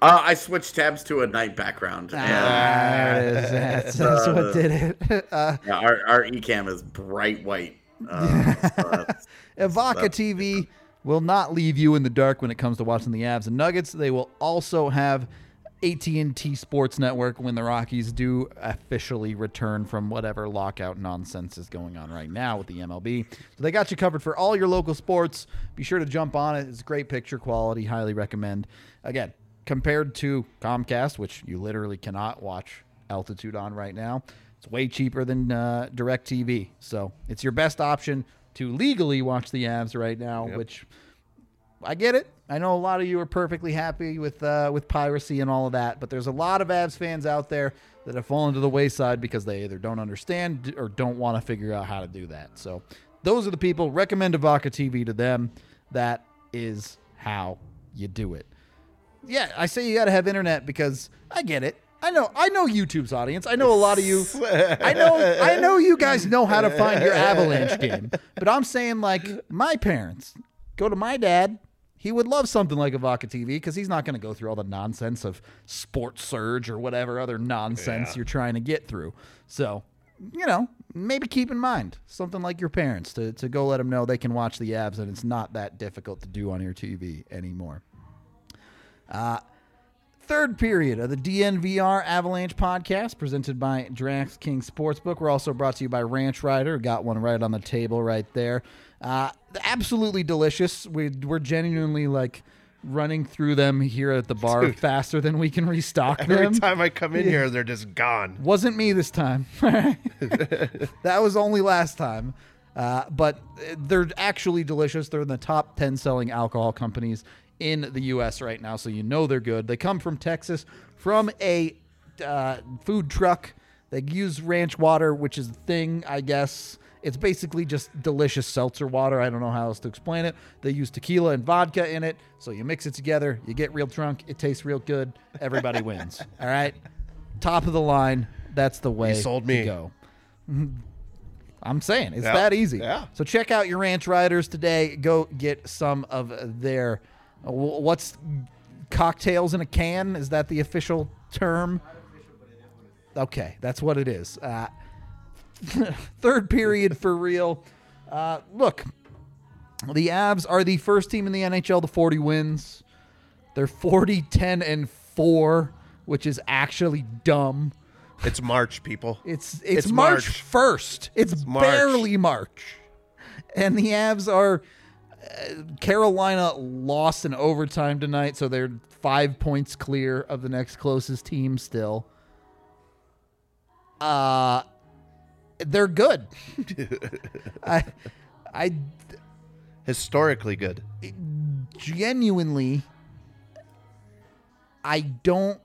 Uh, I switched tabs to a night background. and, There it is. That's, that's what did it. Uh, yeah, our our ecam is bright white. Uh, Evoca TV will not leave you in the dark when it comes to watching the Avs and Nuggets. They will also have AT&T Sports Network when the Rockies do officially return from whatever lockout nonsense is going on right now with the MLB. So they got you covered for all your local sports. Be sure to jump on it. It's great picture quality. Highly recommend. Again, compared to Comcast, which you literally cannot watch Altitude on right now, it's way cheaper than uh, DirecTV. So it's your best option to legally watch the Avs right now, which I get it. I know a lot of you are perfectly happy with uh, with piracy and all of that, but there's a lot of Avs fans out there that have fallen to the wayside because they either don't understand or don't want to figure out how to do that. So those are the people. Recommend Evoca TV to them. That is how you do it. Yeah, I say you got to have internet because I get it. I know. I know YouTube's audience. I know a lot of you. I know. I know you guys know how to find your Avalanche game. But I'm saying like my parents go to my dad. He would love something like Evoca TV because he's not going to go through all the nonsense of Sports Surge or whatever other nonsense you're trying to get through. So, you know, maybe keep in mind something like your parents to, to go let them know they can watch the Avs and it's not that difficult to do on your TV anymore. Uh, third period of the DNVR Avalanche podcast presented by DraftKings Sportsbook. We're also brought to you by Ranch Rider. Got one right on the table right there. Uh, absolutely delicious. We, we're genuinely like running through them here at the bar faster than we can restock Every them. Every time I come in here, they're just gone. Wasn't me this time. that was only last time. Uh, but they're actually delicious. They're in the top 10 selling alcohol companies in the U.S. right now, so you know they're good. They come from Texas, from a uh, food truck. They use ranch water, which is the thing, I guess. It's basically just delicious seltzer water. I don't know how else to explain it. They use tequila and vodka in it, so you mix it together. You get real drunk. It tastes real good. Everybody wins. All right, top of the line. That's the way sold to me. go. I'm saying it's Yeah. that easy. Yeah. So check out your ranch riders today. Go get some of their what's cocktails in a can. Is that the official term? Okay, that's what it is. Uh, third period for real. Uh, look, the Avs are the first team in the NHL to 40 wins. They're 40, 10, and 4, which is actually dumb. It's March, people. It's it's, It's March first. It's, March. barely March, and the Avs are. Uh, Carolina lost in overtime tonight, so they're five points clear of the next closest team. Still, uh, they're good. I, I Historically good. genuinely I don't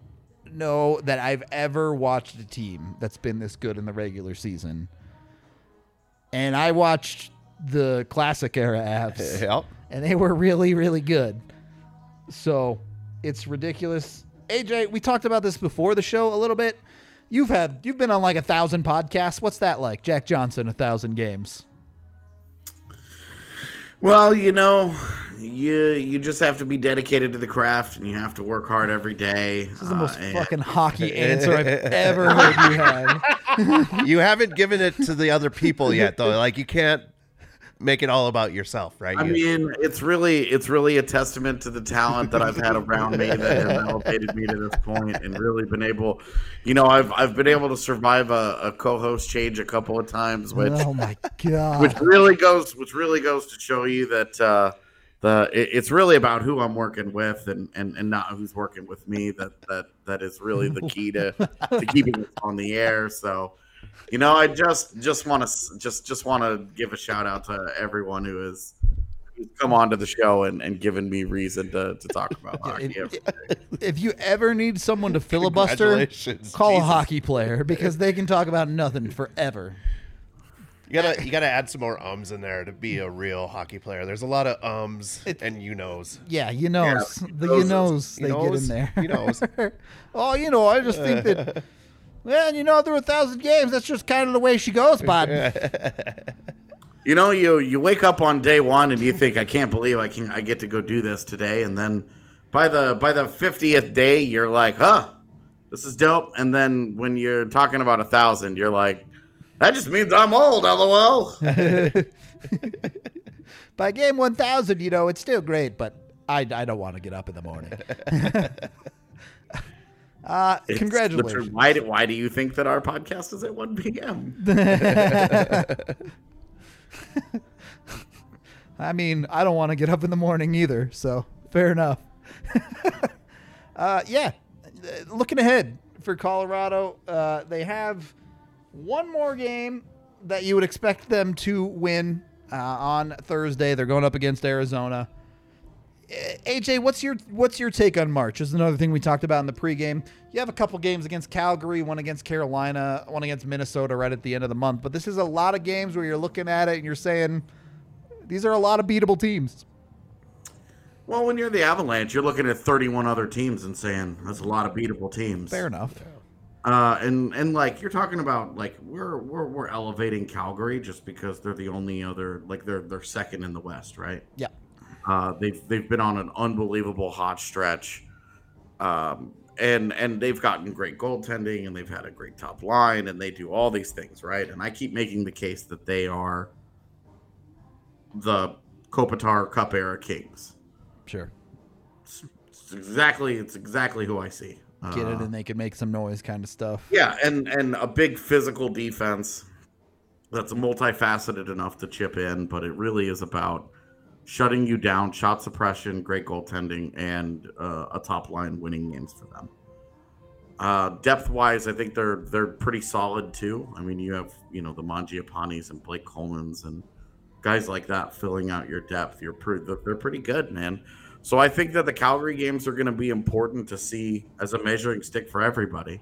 know that I've ever watched a team that's been this good in the regular season and I watched the classic era Avs, Yep. and they were really, really good. So it's ridiculous. AJ, we talked about this before the show a little bit. You've had you've been on like a thousand podcasts. What's that like? Jack Johnson, a thousand games. Well, you know, you you just have to be dedicated to the craft, and you have to work hard every day. This is the most uh, fucking hockey answer I've ever heard you have. You haven't given it to the other people yet, though. Like you can't make it all about yourself, right? I You- mean, it's really it's really a testament to the talent that I've had around me that has elevated me to this point, and really been able, you know, I've I've been able to survive a, a co-host change a couple of times, which oh my god. which really goes which really goes to show you that uh, the it, it's really about who I'm working with and, and and not who's working with me. That that that is really the key to to keeping it on the air. So. You know, I just just want to just just want to give a shout out to everyone who has who's come on to the show and, and given me reason to, to talk about hockey. If, every if you ever need someone to filibuster, Congratulations, call a hockey player because they can talk about nothing forever. you gotta you gotta add some more ums in there to be a real hockey player. There's a lot of ums and you knows. Yeah, you knows the you noses. knows You they get in there. You knows. oh, you know, I just think that. Well, you know, through a thousand games, that's just kind of the way she goes, bud. You know, you you wake up on day one and you think, I can't believe I can I get to go do this today, and then by the by the fiftieth day, you're like, huh, this is dope. And then when you're talking about a thousand, you're like, that just means I'm old, lol. By game one thousand, you know, it's still great, but I, I don't want to get up in the morning. uh, It's congratulations. Why do, why do you think that our podcast is at 1 p.m.? I mean, I don't want to get up in the morning either, so fair enough. uh, yeah, looking ahead for Colorado, uh, they have one more game that you would expect them to win uh, on Thursday. They're going up against Arizona. AJ, what's your what's your take on March? This is another thing we talked about in the pregame. You have a couple games against Calgary, one against Carolina, one against Minnesota right at the end of the month. But this is a lot of games where you're looking at it and you're saying these are a lot of beatable teams. Well, when you're the Avalanche, you're looking at 31 other teams and saying that's a lot of beatable teams. Fair enough. Uh, and and like you're talking about, like we're we're we're elevating Calgary just because they're the only other like they're they're second in the West, right? Yeah. Uh, they've they've been on an unbelievable hot stretch, um, and and they've gotten great goaltending and they've had a great top line and they do all these things right. And I keep making the case that they are the Kopitar Cup era Kings. Sure. It's exactly it's exactly who I see. Get it Uh, and they can make some noise kind of stuff. Yeah, and and a big physical defense that's multifaceted enough to chip in, but it really is about shutting you down, shot suppression, great goaltending, and uh, a top line winning games for them. Uh, depth wise, I think they're they're pretty solid too. I mean, you have you know the Mangiapanis and Blake Coleman's and guys like that filling out your depth. You're they're pretty good, man. So I think that the Calgary games are going to be important to see as a measuring stick for everybody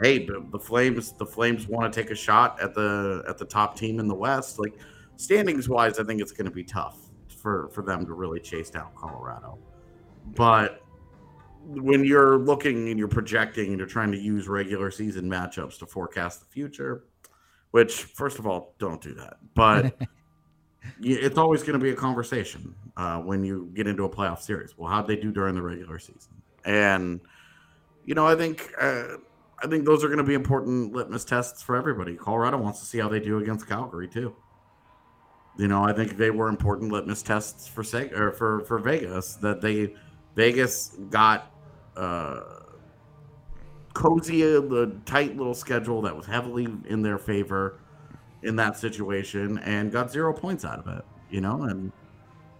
hey the, the flames the flames want to take a shot at the at the top team in the west like standings wise i think it's going to be tough for for them to really chase down colorado. But when you're looking and you're projecting and you're trying to use regular season matchups to forecast the future which first of all don't do that. But it's always going to be a conversation uh, when you get into a playoff series. Well how'd they do during the regular season? And you know i think uh, I think those are going to be important litmus tests for everybody. Colorado wants to see how they do against Calgary too. You know, I think they were important litmus tests for Seg- or for for Vegas that they Vegas got uh, cozy, uh, the tight little schedule that was heavily in their favor in that situation and got zero points out of it. You know, and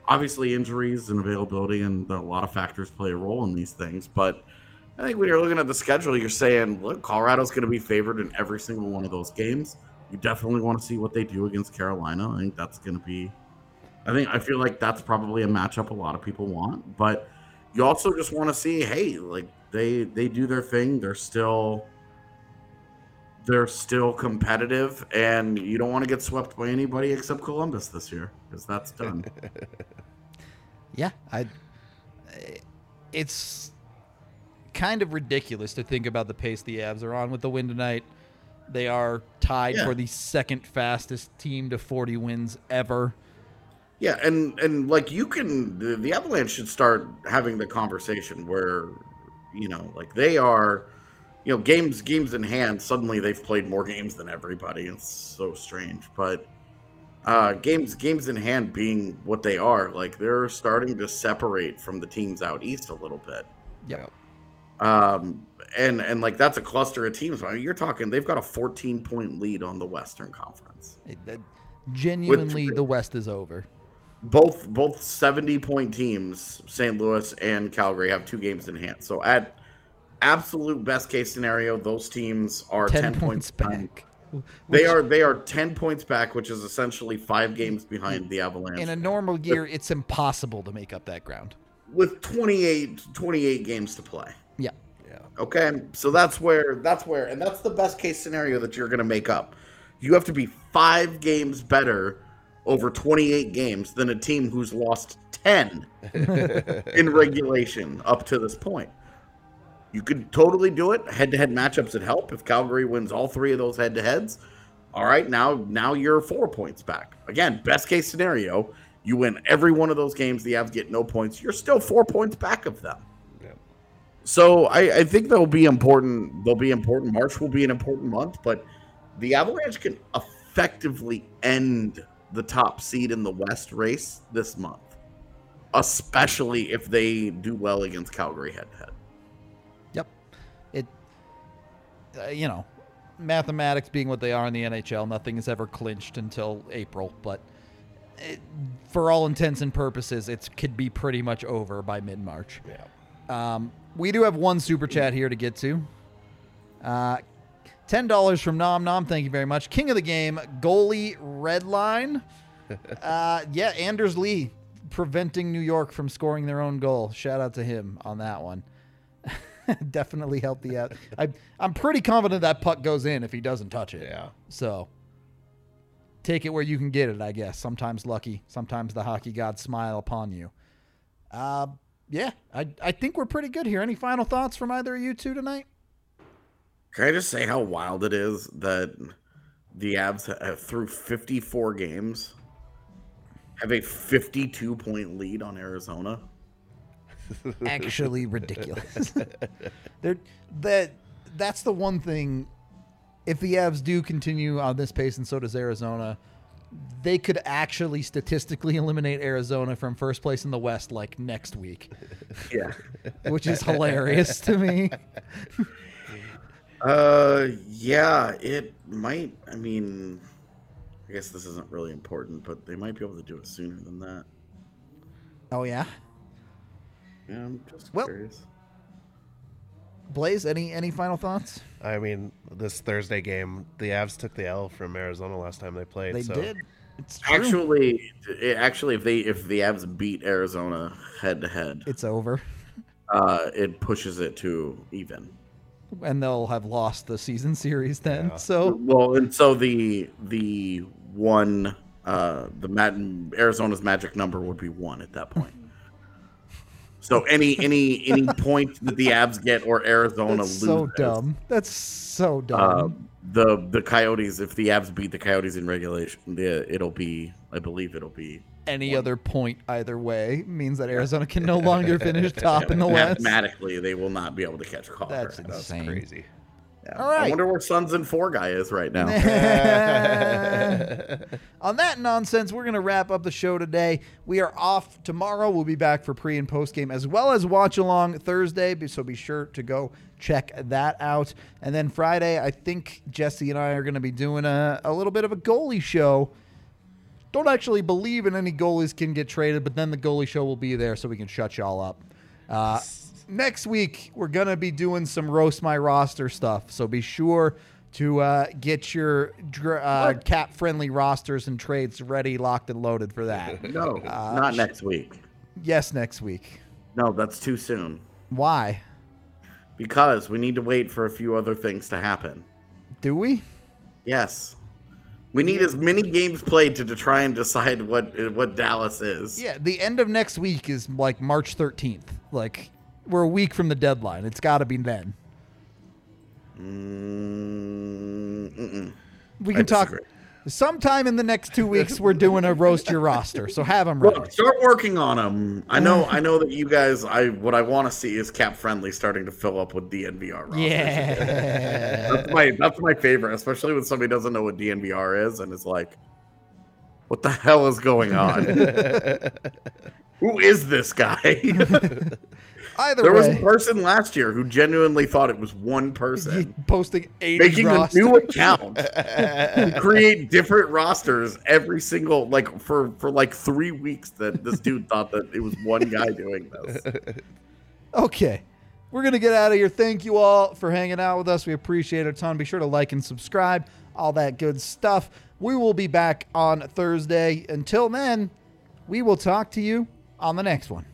obviously injuries and availability and a lot of factors play a role in these things, but. I think when you're looking at the schedule, you're saying, look, Colorado's going to be favored in every single one of those games. You definitely want to see what they do against Carolina. I think that's going to be, I think, I feel like that's probably a matchup a lot of people want. But you also just want to see, hey, like they they do their thing. They're still they're still competitive, and you don't want to get swept by anybody except Columbus this year because that's done. Yeah, I. It's kind of ridiculous to think about the pace the Avs are on with the win tonight. They are tied Yeah. for the second fastest team to 40 wins ever. Yeah, and and like you can, the, the Avalanche should start having the conversation where, you know, like they are, you know, games games in hand. Suddenly they've played more games than everybody. It's so strange, but uh, games games in hand being what they are, like they're starting to separate from the teams out east a little bit. Yeah. Um, and and like that's a cluster of teams. I mean, you're talking they've got a 14 point lead on the Western Conference. It, that- genuinely, the West is over. both both 70 point teams st louis and calgary have two games in hand so at absolute best case scenario those teams are 10, 10, points back. they are they are 10 points back which is essentially five games behind the avalanche In a normal year, it's impossible to make up that ground. with 28 28 games to play Yeah. Okay so that's where that's where and that's the best case scenario that you're going to make up. You have to be five games better over 28 games than a team who's lost 10 in regulation up to this point. You could totally do it head-to-head matchups would help if calgary wins all three of those head-to-heads. All right now now you're four points back. Again best case scenario you win every one of those games the avs get no points you're still four points back of them so I, I think they'll be important. They'll be important. March will be an important month, but the Avalanche can effectively end the top seed in the West race this month, especially if they do well against Calgary head to head. Yep. It, uh, you know, mathematics being what they are in the NHL, nothing is ever clinched until April. But it, for all intents and purposes, it could be pretty much over by mid March. Yeah. Um, we do have one super chat here to get to. Uh, Ten dollars from Nom Nom. Thank you very much. King of the game, goalie red line. Uh, yeah, Anders Lee preventing New York from scoring their own goal. Shout out to him on that one. Definitely helped the out. I, I'm pretty confident that puck goes in if he doesn't touch it. Yeah. So take it where you can get it, I guess. Sometimes lucky, sometimes the hockey gods smile upon you. Uh, yeah, I, I think we're pretty good here. Any final thoughts from either of you two tonight? Can I just say how wild it is that the Avs have, through 54 games have a 52 point lead on Arizona? Actually, ridiculous. They're, that that's the one thing. If the Avs do continue on this pace, and so does Arizona, they could actually statistically eliminate Arizona from first place in the West like next week, Yeah. which is hilarious to me. Uh, yeah, it might. I mean, I guess this isn't really important, but they might be able to do it sooner than that. Oh yeah, Yeah, I'm just Well- curious. Blais. Any any final thoughts? I mean, this Thursday game, the Avs took the L from Arizona last time they played. They so did. It's true. Actually, actually, if they if the Avs beat Arizona head to head, it's over, uh, it pushes it to even. and they'll have lost the season series then. So Well, and so the the one uh the Mat- Arizona's magic number would be one at that point. So any any any point that the Avs get or Arizona lose that's loses, so dumb. That's so dumb. Uh, the the Coyotes, if the Avs beat the Coyotes in regulation, the, it'll be, I believe, it'll be Any other point either way means that Arizona can no longer finish top in the West. mathematically they will not be able to catch Colorado. That's That's insane. crazy. Yeah. All right. I wonder where Suns and Four guy is right now. On that nonsense, we're going to wrap up the show today. We are off tomorrow. We'll be back for pre and post game as well as watch along Thursday. So be sure to go check that out. And then Friday, I think Jesse and I are going to be doing a, a little bit of a goalie show. Don't actually believe in any goalies can get traded, but then the goalie show will be there so we can shut y'all up. Uh, next week, we're going to be doing some roast my roster stuff. So be sure to uh, get your dr- uh, cap friendly rosters and trades ready, locked, and loaded for that. No, Uh, not next week. yes, next week. No, that's too soon. Why? Because we need to wait for a few other things to happen. Do we? Yes. We need as many games played to, to try and decide what what Dallas is. Yeah, the end of next week is like March 13th. Like we're a week from the deadline. It's got to be then. Mm, mm-mm. We can talk sometime in the next two weeks. We're doing a roast your roster, so have them ready. Look, start working on them. I know. I know that you guys. I what I want to see is Cap Friendly starting to fill up with DNVR. Rosters. Yeah, that's my that's my favorite, especially when somebody doesn't know what DNVR is and is like, "What the hell is going on? Who is this guy?" Either there was a person last year who genuinely thought it was one person posting eight making roster. a new account create different rosters every single like for for like three weeks. That this dude thought that it was one guy doing this. Okay. We're going to get out of here. Thank you all for hanging out with us. We appreciate it a ton. Be sure to like and subscribe, all that good stuff. We will be back on Thursday. Until then, we will talk to you on the next one.